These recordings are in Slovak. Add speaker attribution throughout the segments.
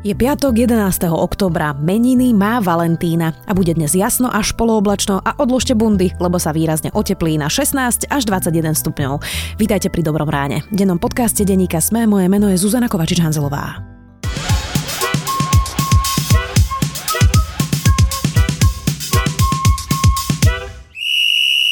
Speaker 1: Je piatok 11. oktobra, meniny má Valentína a bude dnes jasno až polooblačno a odložte bundy, lebo sa výrazne oteplí na 16 až 21 stupňov. Vítajte pri Dobrom ráne. V dennom podcaste denníka Sme, moje meno je Zuzana Kovačič-Hanzelová.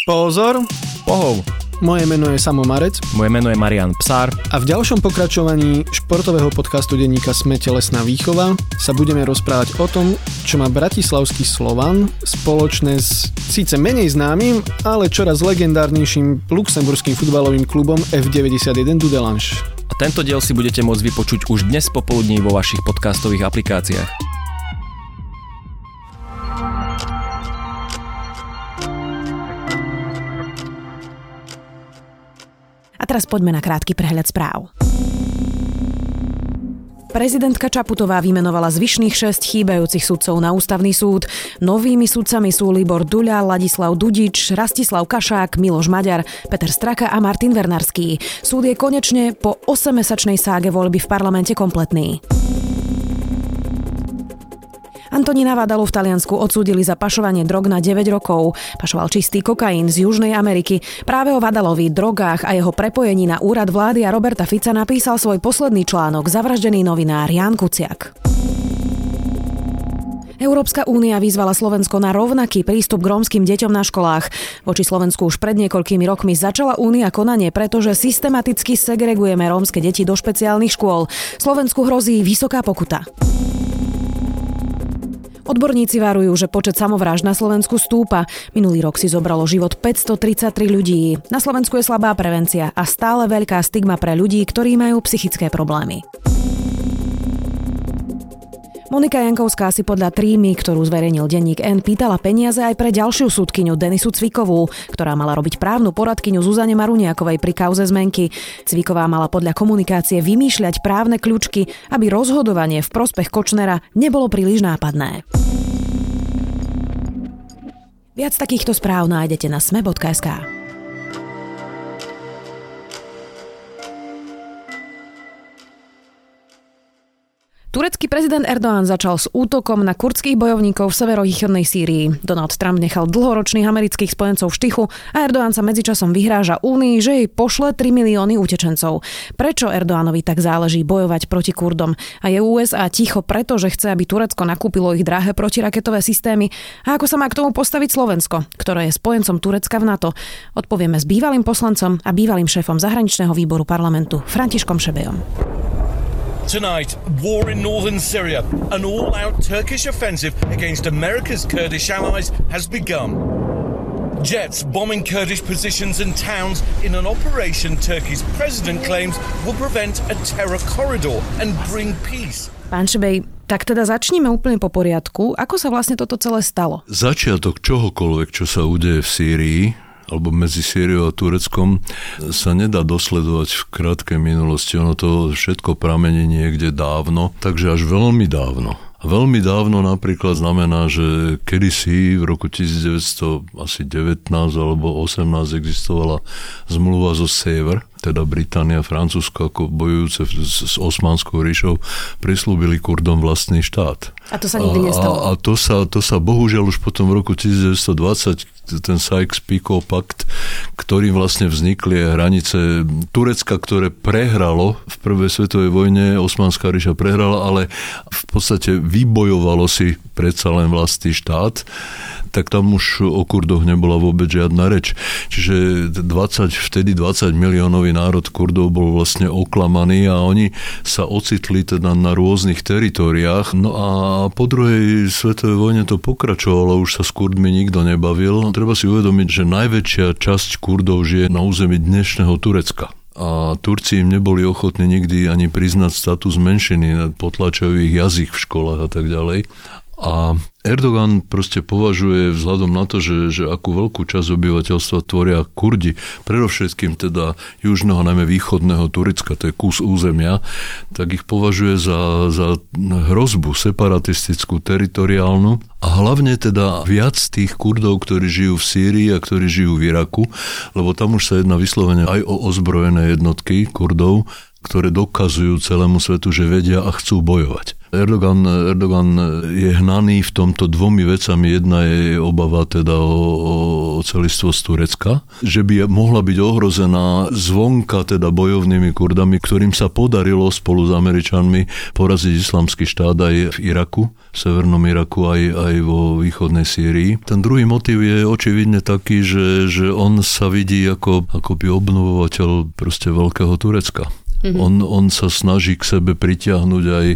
Speaker 2: Pozor, pohov. Moje meno je Samo Marec
Speaker 3: Moje meno je Marian Psár.
Speaker 2: a v ďalšom pokračovaní športového podcastu denníka Sme telesná výchova sa budeme rozprávať o tom, čo má bratislavský Slovan spoločné s síce menej známym, ale čoraz legendárnejším luxemburským futbalovým klubom F91 Dudelange.
Speaker 3: A tento diel si budete môcť vypočuť už dnes popoludní vo vašich podcastových aplikáciách.
Speaker 1: Teraz poďme na krátky prehľad správ. Prezidentka Čaputová vymenovala zvyšných šesť chýbajúcich sudcov na ústavný súd. Novými sudcami sú Libor Duľa, Ladislav Dudič, Rastislav Kašák, Miloš Maďar, Peter Straka a Martin Vernarský. Súd je konečne po 8-mesačnej ságe voľby v parlamente kompletný. Antonína Vadalu v Taliansku odsúdili za pašovanie drog na 9 rokov. Pašoval čistý kokain z Južnej Ameriky. Práve o Vadalovi, drogách a jeho prepojení na úrad vlády a Roberta Fica napísal svoj posledný článok zavraždený novinár Jan Kuciak. Európska únia vyzvala Slovensko na rovnaký prístup k rómskym deťom na školách. Voči Slovensku už pred niekoľkými rokmi začala únia konanie, pretože systematicky segregujeme rómske deti do špeciálnych škôl. Slovensku hrozí vysoká pokuta. Odborníci varujú, že počet samovrážd na Slovensku stúpa. Minulý rok si zobralo život 533 ľudí. Na Slovensku je slabá prevencia a stále veľká stigma pre ľudí, ktorí majú psychické problémy. Monika Jankovská si podľa trímy, ktorú zverejnil denník N, pýtala peniaze aj pre ďalšiu súdkyňu Denisu Cvikovú, ktorá mala robiť právnu poradkyňu Zuzane Maruniakovej pri kauze zmenky. Cviková mala podľa komunikácie vymýšľať právne kľúčky, aby rozhodovanie v prospech Kočnera nebolo príliš nápadné. Viac takýchto správ nájdete na sme.sk. Turecký prezident Erdoğan začal s útokom na kurdských bojovníkov v severovýchodnej Sýrii. Donald Trump nechal dlhoročných amerických spojencov v štychu a Erdoğan sa medzičasom vyhráža Únii, že jej pošle 3 milióny utečencov. Prečo Erdoánovi tak záleží bojovať proti Kurdom? A je USA ticho preto, že chce, aby Turecko nakúpilo ich drahé protiraketové systémy? A ako sa má k tomu postaviť Slovensko, ktoré je spojencom Turecka v NATO? Odpovieme s bývalým poslancom a bývalým šéfom zahraničného výboru parlamentu Františkom Šebejom.
Speaker 4: Tonight, war in northern Syria. An all out Turkish offensive against America's Kurdish allies has begun. Jets bombing Kurdish positions and towns in an operation Turkey's president claims will prevent a terror corridor and bring peace.
Speaker 1: Pán Šebej, tak teda začníme úplne po poriadku. Ako sa vlastne toto celé stalo?
Speaker 5: Začiatok čohokoľvek, čo sa udeje v Sýrii, alebo medzi Sýriou a Tureckom sa nedá dosledovať v krátkej minulosti. Ono to všetko pramení niekde dávno, takže až veľmi dávno. A veľmi dávno napríklad znamená, že kedysi v roku 1919 alebo 18 existovala zmluva zo Sever, teda Británia Francúzsko ako bojujúce s, s Osmanskou ríšou, prislúbili Kurdom vlastný štát.
Speaker 1: A to sa nikdy nestalo.
Speaker 5: A, a to, sa, to sa bohužiaľ už potom v roku 1920 ten Sykes-Picot pakt, ktorým vlastne vznikli hranice Turecka, ktoré prehralo v prvej svetovej vojne, Osmanská ríša prehrala, ale v podstate vybojovalo si predsa len vlastný štát tak tam už o Kurdoch nebola vôbec žiadna reč. Čiže 20, vtedy 20 miliónový národ Kurdov bol vlastne oklamaný a oni sa ocitli teda na rôznych teritoriách. No a po druhej svetovej vojne to pokračovalo, už sa s Kurdmi nikto nebavil. Treba si uvedomiť, že najväčšia časť Kurdov žije na území dnešného Turecka a Turci im neboli ochotní nikdy ani priznať status menšiny, potlačajú ich jazyk v školách a tak ďalej. A Erdogan proste považuje vzhľadom na to, že, že akú veľkú časť obyvateľstva tvoria Kurdi, predovšetkým teda južného, najmä východného Turecka, to je kus územia, tak ich považuje za, za hrozbu separatistickú, teritoriálnu. A hlavne teda viac tých Kurdov, ktorí žijú v Sýrii a ktorí žijú v Iraku, lebo tam už sa jedná vyslovene aj o ozbrojené jednotky Kurdov, ktoré dokazujú celému svetu, že vedia a chcú bojovať. Erdogan, Erdogan je hnaný v tomto dvomi vecami. Jedna je obava teda o, o celistvo z Turecka, že by mohla byť ohrozená zvonka teda bojovnými kurdami, ktorým sa podarilo spolu s Američanmi poraziť islamský štát aj v Iraku, v severnom Iraku aj, aj vo východnej Sýrii. Ten druhý motiv je očividne taký, že, že on sa vidí ako, ako by obnovovateľ proste veľkého Turecka. Mm-hmm. On, on sa snaží k sebe pritiahnuť aj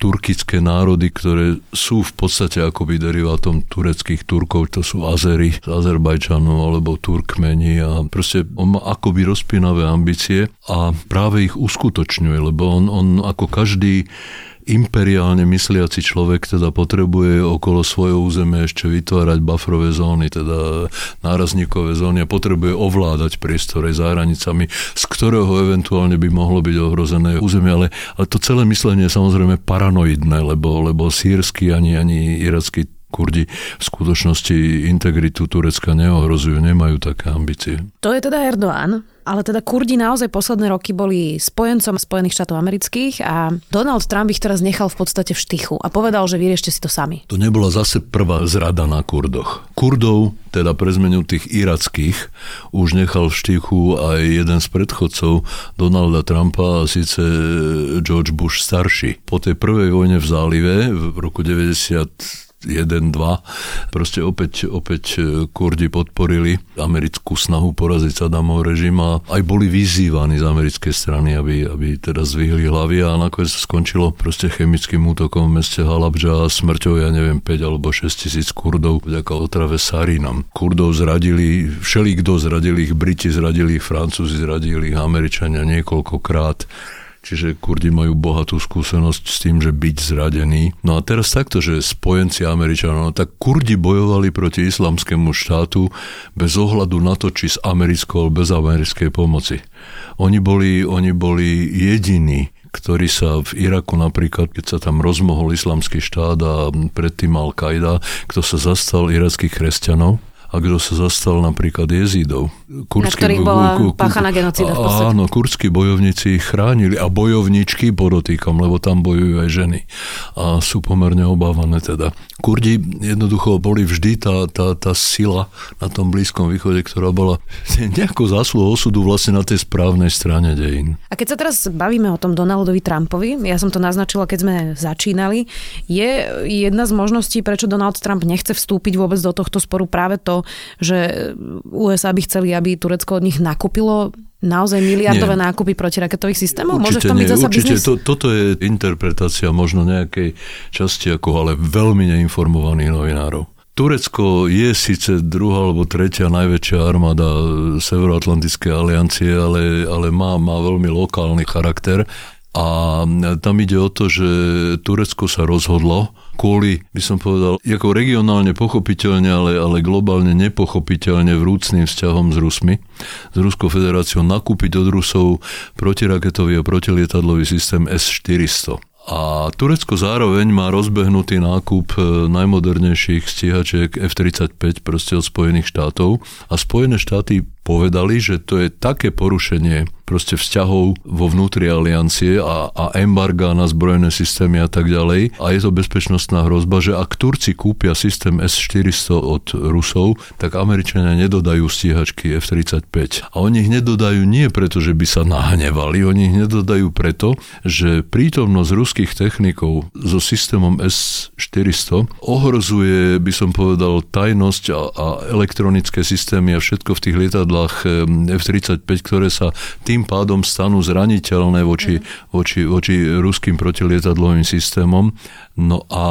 Speaker 5: turkické národy, ktoré sú v podstate akoby derivátom tureckých Turkov, to sú Azery z Azerbajčanu alebo Turkmeni a proste on má akoby rozpínavé ambície a práve ich uskutočňuje, lebo on, on ako každý imperiálne mysliaci človek teda potrebuje okolo svojho územia ešte vytvárať bufferové zóny, teda nárazníkové zóny a potrebuje ovládať priestore za hranicami, z ktorého eventuálne by mohlo byť ohrozené územie, ale, ale to celé myslenie je samozrejme paranoidné, lebo, lebo sírsky ani, ani iracký Kurdi v skutočnosti integritu Turecka neohrozujú, nemajú také ambície.
Speaker 1: To je teda Erdoğan, ale teda Kurdi naozaj posledné roky boli spojencom Spojených štátov amerických a Donald Trump ich teraz nechal v podstate v štychu a povedal, že vyriešte si to sami.
Speaker 5: To nebola zase prvá zrada na Kurdoch. Kurdov, teda pre zmenu tých irackých, už nechal v štychu aj jeden z predchodcov Donalda Trumpa, a síce George Bush starší. Po tej prvej vojne v zálive v roku 90 1, 2. Proste opäť, opäť e, Kurdi podporili americkú snahu poraziť Saddamov režim a aj boli vyzývaní z americkej strany, aby, aby teda zvihli hlavy a nakoniec skončilo proste chemickým útokom v meste Halabja a smrťou, ja neviem, 5 alebo 6 tisíc Kurdov vďaka otrave sarinam. Kurdov zradili, všeli kto zradili ich, Briti zradili ich, Francúzi zradili ich, Američania niekoľkokrát Čiže Kurdi majú bohatú skúsenosť s tým, že byť zradený. No a teraz takto, že spojenci Američanov, no tak Kurdi bojovali proti islamskému štátu bez ohľadu na to, či s americkou alebo bez americkej pomoci. Oni boli, oni boli jediní, ktorí sa v Iraku napríklad, keď sa tam rozmohol islamský štát a predtým Al-Qaida, kto sa zastal irackých kresťanov, a kto sa zastal napríklad jezidov.
Speaker 1: Kurskí, na ktorých bola páchaná genocída v podstate.
Speaker 5: Áno, kurdskí bojovníci ich chránili a bojovničky podotýkam, lebo tam bojujú aj ženy a sú pomerne obávané teda. Kurdi jednoducho boli vždy tá, tá, tá sila na tom Blízkom východe, ktorá bola nejakou zásluhou osudu vlastne na tej správnej strane dejín.
Speaker 1: A keď sa teraz bavíme o tom Donaldovi Trumpovi, ja som to naznačila, keď sme začínali, je jedna z možností, prečo Donald Trump nechce vstúpiť vôbec do tohto sporu práve to, že USA by chceli, aby Turecko od nich nakúpilo naozaj miliardové nie. nákupy protiraketových systémov?
Speaker 5: Určite
Speaker 1: Môže v tom
Speaker 5: nie,
Speaker 1: byť zasa
Speaker 5: určite.
Speaker 1: biznis?
Speaker 5: To, toto je interpretácia možno nejakej časti, ako ale veľmi neinformovaných novinárov. Turecko je síce druhá alebo tretia najväčšia armáda Severoatlantickej aliancie, ale, ale má, má veľmi lokálny charakter. A tam ide o to, že Turecko sa rozhodlo, kvôli, by som povedal, ako regionálne pochopiteľne, ale, ale globálne nepochopiteľne vrúcným vzťahom s Rusmi, s Ruskou federáciou nakúpiť od Rusov protiraketový a protilietadlový systém S-400. A Turecko zároveň má rozbehnutý nákup e, najmodernejších stíhačiek F-35 proste od Spojených štátov a Spojené štáty povedali, že to je také porušenie proste vzťahov vo vnútri aliancie a, a embarga na zbrojené systémy a tak ďalej. A je to bezpečnostná hrozba, že ak Turci kúpia systém S-400 od Rusov, tak Američania nedodajú stíhačky F-35. A oni ich nedodajú nie preto, že by sa nahnevali, oni ich nedodajú preto, že prítomnosť ruských technikov so systémom S-400 ohrozuje, by som povedal, tajnosť a, a elektronické systémy a všetko v tých lietadlách F-35, ktoré sa tým pádom stanú zraniteľné voči, voči, voči ruským protilietadlovým systémom. No a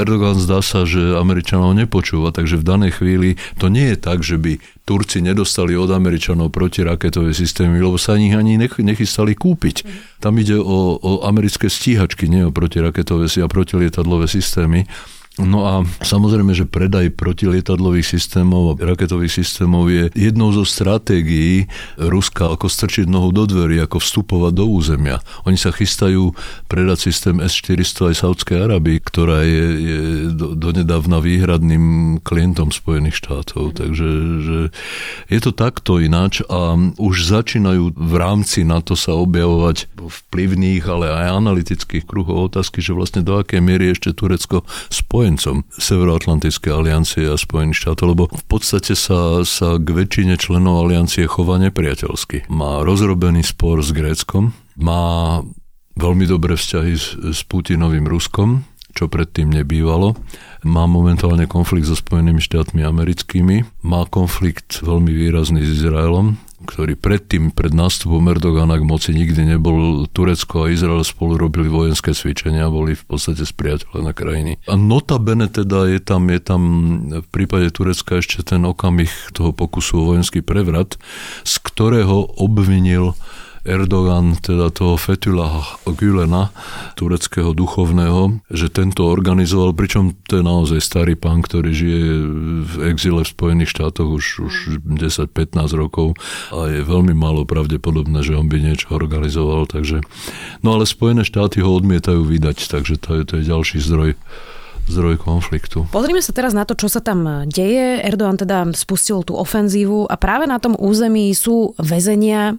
Speaker 5: Erdogan zdá sa, že Američanov nepočúva, takže v danej chvíli to nie je tak, že by Turci nedostali od Američanov protiraketové systémy, lebo sa ich ani nechystali kúpiť. Tam ide o, o americké stíhačky, nie o protiraketové a protilietadlové systémy. No a samozrejme, že predaj protilietadlových systémov a raketových systémov je jednou zo stratégií Ruska, ako strčiť nohu do dverí, ako vstupovať do územia. Oni sa chystajú predať systém S-400 aj Saudskej Arabii, ktorá je, je do, donedávna výhradným klientom Spojených štátov. Takže že je to takto ináč a už začínajú v rámci NATO sa objavovať vplyvných, ale aj analytických kruhov otázky, že vlastne do akej miery ešte Turecko spojené spojencom Severoatlantickej aliancie a Spojených štátov, lebo v podstate sa, sa k väčšine členov aliancie chová nepriateľsky. Má rozrobený spor s Gréckom, má veľmi dobré vzťahy s, s Putinovým Ruskom, čo predtým nebývalo. Má momentálne konflikt so Spojenými štátmi americkými, má konflikt veľmi výrazný s Izraelom, ktorý predtým, pred nástupom Erdogana k moci nikdy nebol. Turecko a Izrael spolu robili vojenské cvičenia, boli v podstate spriateľené krajiny. A notabene teda je tam, je tam v prípade Turecka ešte ten okamih toho pokusu o vojenský prevrat, z ktorého obvinil Erdogan, teda toho Fethullah Gülena, tureckého duchovného, že tento organizoval, pričom to je naozaj starý pán, ktorý žije v exile v Spojených štátoch už, už 10-15 rokov a je veľmi málo pravdepodobné, že on by niečo organizoval, takže... No ale Spojené štáty ho odmietajú vydať, takže to je, to je ďalší zdroj zdroj konfliktu.
Speaker 1: Pozrime sa teraz na to, čo sa tam deje. Erdogan teda spustil tú ofenzívu a práve na tom území sú väzenia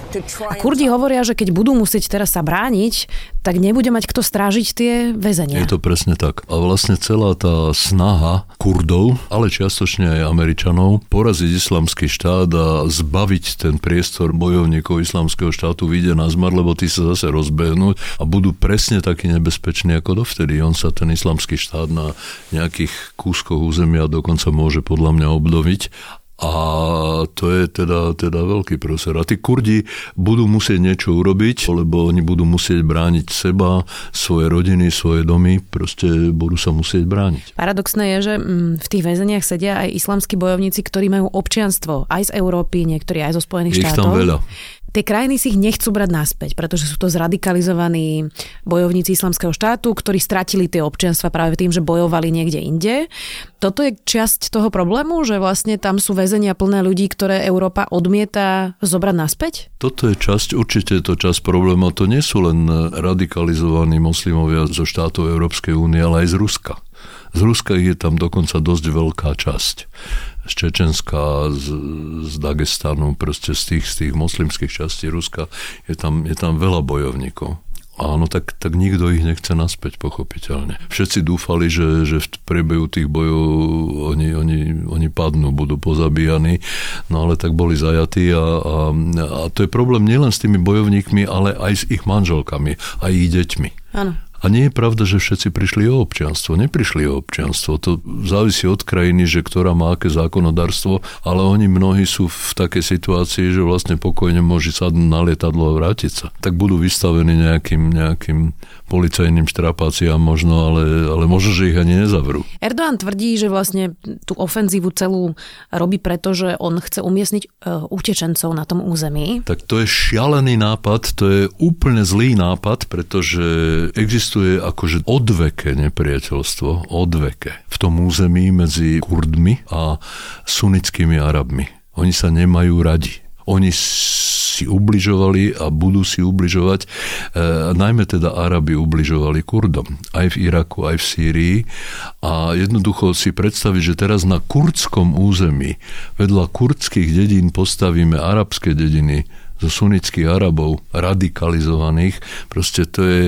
Speaker 1: a Kurdi hovoria, že keď budú musieť teraz sa brániť, tak nebude mať kto strážiť tie väzenia.
Speaker 5: Je to presne tak. A vlastne celá tá snaha Kurdov, ale čiastočne aj Američanov, poraziť islamský štát a zbaviť ten priestor bojovníkov islamského štátu vyjde na zmar, lebo tí sa zase rozbehnú a budú presne takí nebezpeční ako dovtedy. On sa ten islamský štát na nejakých kúskoch územia dokonca môže podľa mňa obdoviť a to je teda, teda veľký prostor. A tí Kurdi budú musieť niečo urobiť, lebo oni budú musieť brániť seba, svoje rodiny, svoje domy, proste budú sa musieť brániť.
Speaker 1: Paradoxné je, že mm, v tých väzeniach sedia aj islamskí bojovníci, ktorí majú občianstvo aj z Európy, niektorí aj zo Spojených
Speaker 5: ich
Speaker 1: štátov.
Speaker 5: tam veľa
Speaker 1: tie krajiny si ich nechcú brať naspäť, pretože sú to zradikalizovaní bojovníci islamského štátu, ktorí stratili tie občianstva práve tým, že bojovali niekde inde. Toto je časť toho problému, že vlastne tam sú väzenia plné ľudí, ktoré Európa odmieta zobrať naspäť?
Speaker 5: Toto je časť, určite je to časť problému. To nie sú len radikalizovaní moslimovia zo štátov Európskej únie, ale aj z Ruska. Z Ruska je tam dokonca dosť veľká časť z Čečenska, z, z Dagestanu, proste z tých, z tých moslimských častí Ruska, je tam, je tam veľa bojovníkov. Áno, tak, tak nikto ich nechce naspäť, pochopiteľne. Všetci dúfali, že, že v priebehu tých bojov oni, oni, oni padnú, budú pozabíjani, no ale tak boli zajatí a, a, a to je problém nielen s tými bojovníkmi, ale aj s ich manželkami, aj ich deťmi.
Speaker 1: Áno.
Speaker 5: A nie je pravda, že všetci prišli o občianstvo. Neprišli o občianstvo. To závisí od krajiny, že ktorá má aké zákonodárstvo, ale oni mnohí sú v takej situácii, že vlastne pokojne môže sadnúť na lietadlo a vrátiť sa. Tak budú vystavení nejakým, nejakým policajným štrapáciám možno, ale, ale možno, že ich ani nezavrú.
Speaker 1: Erdoğan tvrdí, že vlastne tú ofenzívu celú robí preto, že on chce umiestniť uh, utečencov na tom území.
Speaker 5: Tak to je šialený nápad, to je úplne zlý nápad, pretože existuje akože odveke nepriateľstvo, odveke v tom území medzi Kurdmi a sunnickými Arabmi. Oni sa nemajú radi. Oni si ubližovali a budú si ubližovať. E, najmä teda Arabi ubližovali Kurdom, aj v Iraku, aj v Sýrii. A jednoducho si predstaviť, že teraz na kurdskom území vedľa kurdských dedín postavíme arabské dediny zo sunnických Arabov, radikalizovaných. Proste to je,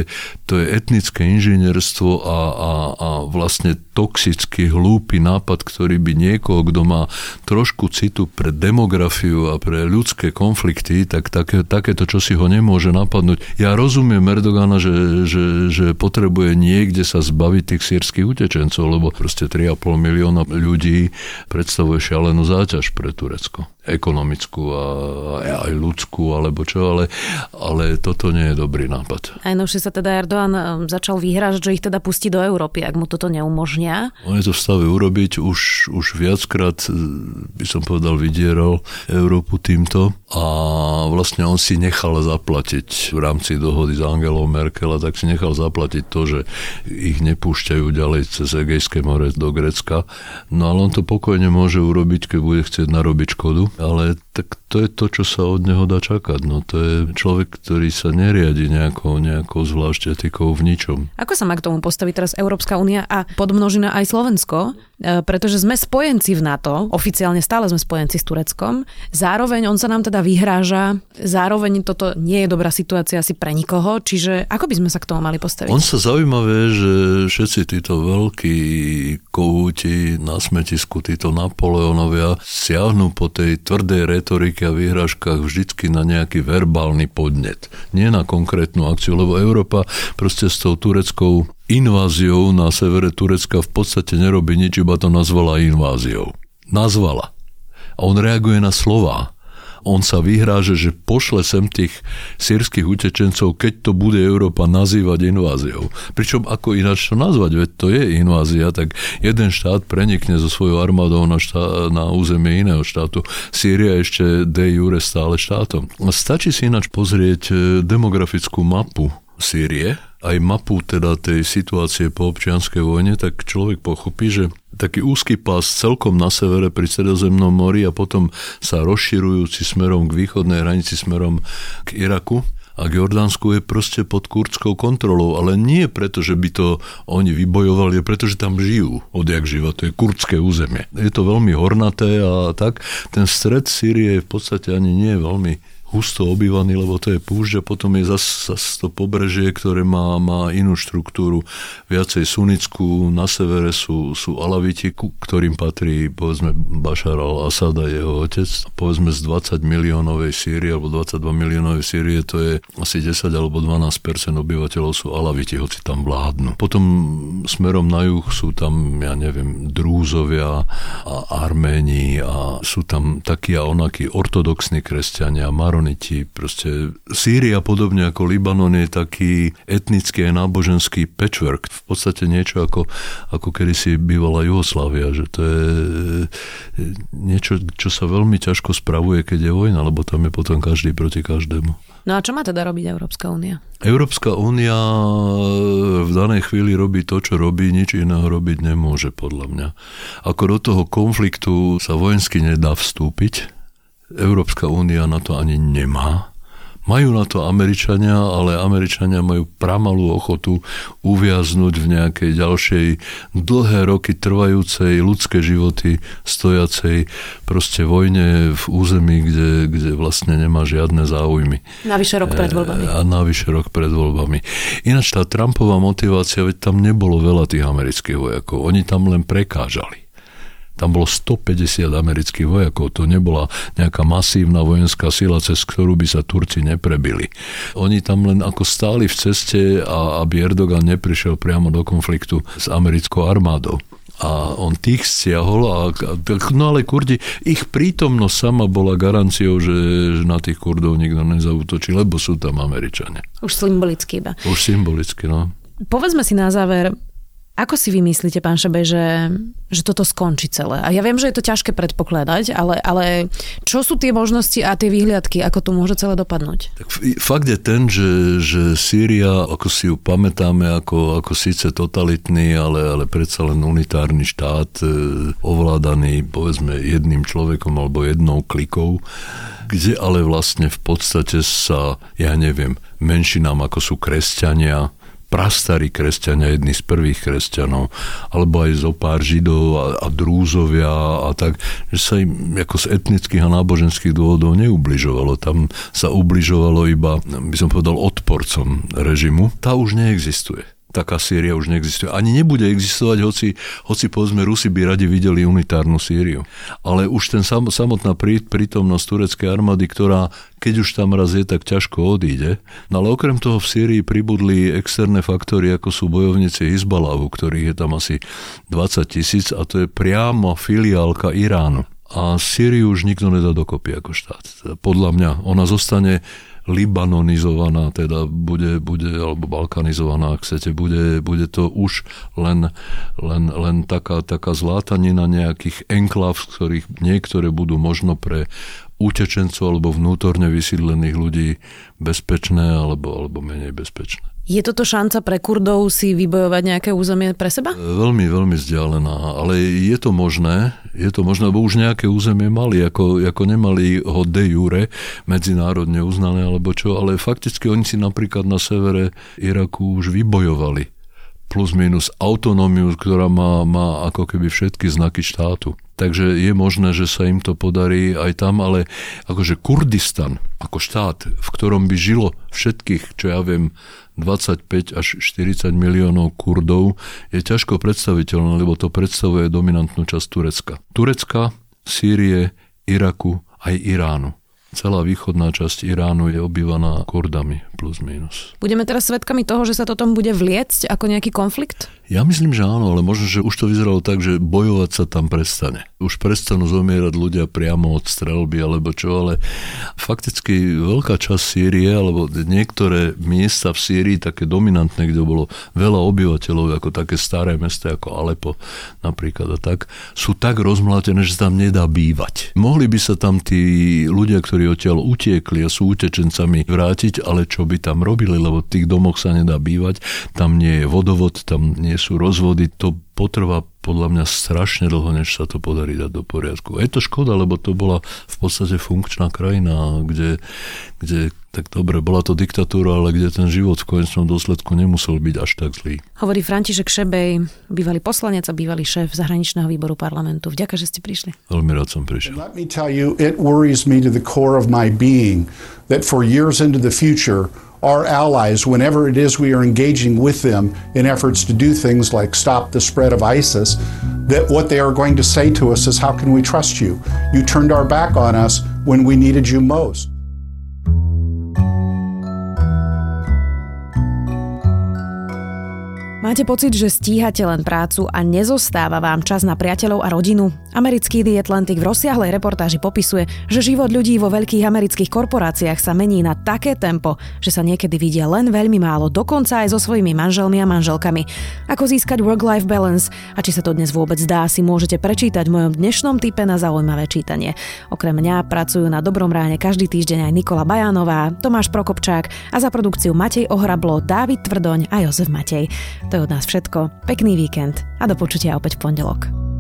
Speaker 5: to je etnické inžinierstvo a, a, a vlastne toxický, hlúpy nápad, ktorý by niekoho, kto má trošku citu pre demografiu a pre ľudské konflikty, tak také, takéto čo si ho nemôže napadnúť. Ja rozumiem Erdogana, že, že, že potrebuje niekde sa zbaviť tých sírskych utečencov, lebo proste 3,5 milióna ľudí predstavuje šialenú záťaž pre Turecko ekonomickú a aj ľudskú, alebo čo, ale, ale toto nie je dobrý nápad.
Speaker 1: Najnovšie sa teda Erdoğan um, začal vyhrážať, že ich teda pustí do Európy, ak mu toto neumožnia.
Speaker 5: On je to v stave urobiť, už, už viackrát e, by som povedal vydieral Európu týmto a vlastne on si nechal zaplatiť v rámci dohody s Angelou Merkel a tak si nechal zaplatiť to, že ich nepúšťajú ďalej cez Egejské more do Grecka. No ale on to pokojne môže urobiť, keď bude chcieť narobiť škodu ale tak to je to, čo sa od neho dá čakať. No to je človek, ktorý sa neriadi nejakou, nejakou zvlášť etikou v ničom.
Speaker 1: Ako sa má k tomu postaviť teraz Európska únia a podmnožina aj Slovensko? E, pretože sme spojenci v NATO, oficiálne stále sme spojenci s Tureckom, zároveň on sa nám teda vyhráža, zároveň toto nie je dobrá situácia asi pre nikoho, čiže ako by sme sa k tomu mali postaviť?
Speaker 5: On sa zaujímavé, že všetci títo veľkí kohúti na smetisku, títo Napoleonovia siahnu po tej tvrdej retorike a výhražkách vždycky na nejaký verbálny podnet. Nie na konkrétnu akciu, lebo Európa proste s tou tureckou inváziou na severe Turecka v podstate nerobí nič, iba to nazvala inváziou. Nazvala. A on reaguje na slova on sa vyhráže, že pošle sem tých sírskych utečencov, keď to bude Európa nazývať inváziou. Pričom ako ináč to nazvať, veď to je invázia, tak jeden štát prenikne so svojou armádou na, štá, na územie iného štátu. Sýria ešte de jure stále štátom. Stačí si ináč pozrieť e, demografickú mapu Sýrie, aj mapu teda tej situácie po občianskej vojne, tak človek pochopí, že taký úzky pás celkom na severe pri Stredozemnom mori a potom sa rozširujúci smerom k východnej hranici, smerom k Iraku, a k Jordánsku je proste pod kurdskou kontrolou, ale nie preto, že by to oni vybojovali, ale preto, že tam žijú odjak živa, to je kurdské územie. Je to veľmi hornaté a tak, ten stred Sýrie v podstate ani nie je veľmi husto obývaný, lebo to je púšť a potom je zase zas to pobrežie, ktoré má, má inú štruktúru, viacej sunickú, na severe sú, sú Alaviti, ktorým patrí povedzme Bashar al-Assad a jeho otec. Povedzme z 20 miliónovej Sýrie alebo 22 miliónovej Sýrie to je asi 10 alebo 12% obyvateľov sú Alaviti, hoci tam vládnu. Potom smerom na juh sú tam, ja neviem, Drúzovia a Arméni a sú tam takí a onakí ortodoxní kresťania, Maron komuniti. Proste Sýria, podobne ako Libanon, je taký etnický a náboženský patchwork. V podstate niečo ako, ako kedysi bývala Jugoslávia, že to je niečo, čo sa veľmi ťažko spravuje, keď je vojna, lebo tam je potom každý proti každému.
Speaker 1: No a čo má teda robiť Európska únia?
Speaker 5: Európska únia v danej chvíli robí to, čo robí, nič iného robiť nemôže, podľa mňa. Ako do toho konfliktu sa vojensky nedá vstúpiť, Európska únia na to ani nemá. Majú na to Američania, ale Američania majú pramalú ochotu uviaznúť v nejakej ďalšej dlhé roky trvajúcej ľudské životy stojacej proste vojne v území, kde, kde vlastne nemá žiadne záujmy.
Speaker 1: Navyše rok pred voľbami.
Speaker 5: A navyše rok pred voľbami. Ináč tá Trumpová motivácia, veď tam nebolo veľa tých amerických vojakov. Oni tam len prekážali. Tam bolo 150 amerických vojakov, to nebola nejaká masívna vojenská sila, cez ktorú by sa Turci neprebili. Oni tam len ako stáli v ceste a aby Erdogan neprišiel priamo do konfliktu s americkou armádou a on tých stiahol, a, no ale Kurdi, ich prítomnosť sama bola garanciou, že, že na tých Kurdov nikto nezautočí, lebo sú tam Američania.
Speaker 1: Už symbolicky iba.
Speaker 5: Už symbolicky, no.
Speaker 1: Povedzme si na záver, ako si vymyslíte, pán Šebe, že, že toto skončí celé? A ja viem, že je to ťažké predpokladať, ale, ale čo sú tie možnosti a tie výhľadky, ako to môže celé dopadnúť?
Speaker 5: Tak fakt je ten, že, že Sýria, ako si ju pamätáme, ako, ako síce totalitný, ale, ale predsa len unitárny štát, e, ovládaný povedzme jedným človekom alebo jednou klikou, kde ale vlastne v podstate sa, ja neviem, menšinám ako sú kresťania, prastarí kresťania, jedni z prvých kresťanov, alebo aj zo pár židov a, a drúzovia a tak, že sa im ako z etnických a náboženských dôvodov neubližovalo. Tam sa ubližovalo iba, by som povedal, odporcom režimu. Tá už neexistuje taká Sýria už neexistuje. Ani nebude existovať, hoci, hoci povedzme Rusi by radi videli unitárnu Sýriu. Ale už ten sam, samotná prítomnosť tureckej armády, ktorá keď už tam raz je, tak ťažko odíde. No ale okrem toho v Sýrii pribudli externé faktory, ako sú bojovníci Hizbalahu, ktorých je tam asi 20 tisíc a to je priamo filiálka Iránu. A Sýriu už nikto nedá dokopy ako štát. Podľa mňa ona zostane libanonizovaná, teda bude, bude alebo balkanizovaná, ak chcete, bude, bude to už len, len, len taká, taká zlátanina nejakých enklav, z ktorých niektoré budú možno pre utečencov alebo vnútorne vysídlených ľudí bezpečné alebo, alebo menej bezpečné.
Speaker 1: Je toto šanca pre Kurdov si vybojovať nejaké územie pre seba? E,
Speaker 5: veľmi, veľmi vzdialená, ale je to možné, je to možné, lebo už nejaké územie mali, ako, ako nemali ho de jure medzinárodne uznané alebo čo, ale fakticky oni si napríklad na severe Iraku už vybojovali plus minus autonómiu, ktorá má, má ako keby všetky znaky štátu. Takže je možné, že sa im to podarí aj tam, ale akože Kurdistan ako štát, v ktorom by žilo všetkých, čo ja viem, 25 až 40 miliónov Kurdov je ťažko predstaviteľné, lebo to predstavuje dominantnú časť Turecka. Turecka, Sýrie, Iraku aj Iránu. Celá východná časť Iránu je obývaná Kurdami plus minus.
Speaker 1: Budeme teraz svedkami toho, že sa to tom bude vliecť ako nejaký konflikt?
Speaker 5: Ja myslím, že áno, ale možno, že už to vyzeralo tak, že bojovať sa tam prestane. Už prestanú zomierať ľudia priamo od strelby alebo čo, ale fakticky veľká časť Sýrie alebo niektoré miesta v Sýrii, také dominantné, kde bolo veľa obyvateľov, ako také staré mesta ako Alepo napríklad a tak, sú tak rozmlátené, že sa tam nedá bývať. Mohli by sa tam tí ľudia, ktorí odtiaľ utiekli a sú utečencami vrátiť, ale čo by tam robili, lebo v tých domoch sa nedá bývať, tam nie je vodovod, tam nie sú rozvody, to potrvá podľa mňa strašne dlho, než sa to podarí dať do poriadku. Je to škoda, lebo to bola v podstate funkčná krajina, kde, kde tak dobre, bola to diktatúra, ale kde ten život v konečnom dôsledku nemusel byť až tak zlý.
Speaker 1: Hovorí František Šebej, bývalý poslanec a bývalý šéf zahraničného výboru parlamentu. Vďaka, že ste prišli.
Speaker 5: Veľmi rád som prišiel.
Speaker 6: Let me tell you, it worries me to the core of my being that for years into the future our allies whenever it is we are engaging with them in efforts to do things like stop the spread of ISIS, that what they are going to say to us is, How can we trust you? You turned our back on us when we needed you most.
Speaker 1: Máte pocit, že stíhate len prácu a nezostáva vám čas na priateľov a rodinu? Americký The Atlantic v rozsiahlej reportáži popisuje, že život ľudí vo veľkých amerických korporáciách sa mení na také tempo, že sa niekedy vidia len veľmi málo, dokonca aj so svojimi manželmi a manželkami. Ako získať work-life balance a či sa to dnes vôbec dá, si môžete prečítať v mojom dnešnom type na zaujímavé čítanie. Okrem mňa pracujú na Dobrom ráne každý týždeň aj Nikola Bajánová, Tomáš Prokopčák a za produkciu Matej Ohrablo, Dávid Tvrdoň a Jozef Matej. To je od nás všetko. Pekný víkend a do počutia opäť v pondelok.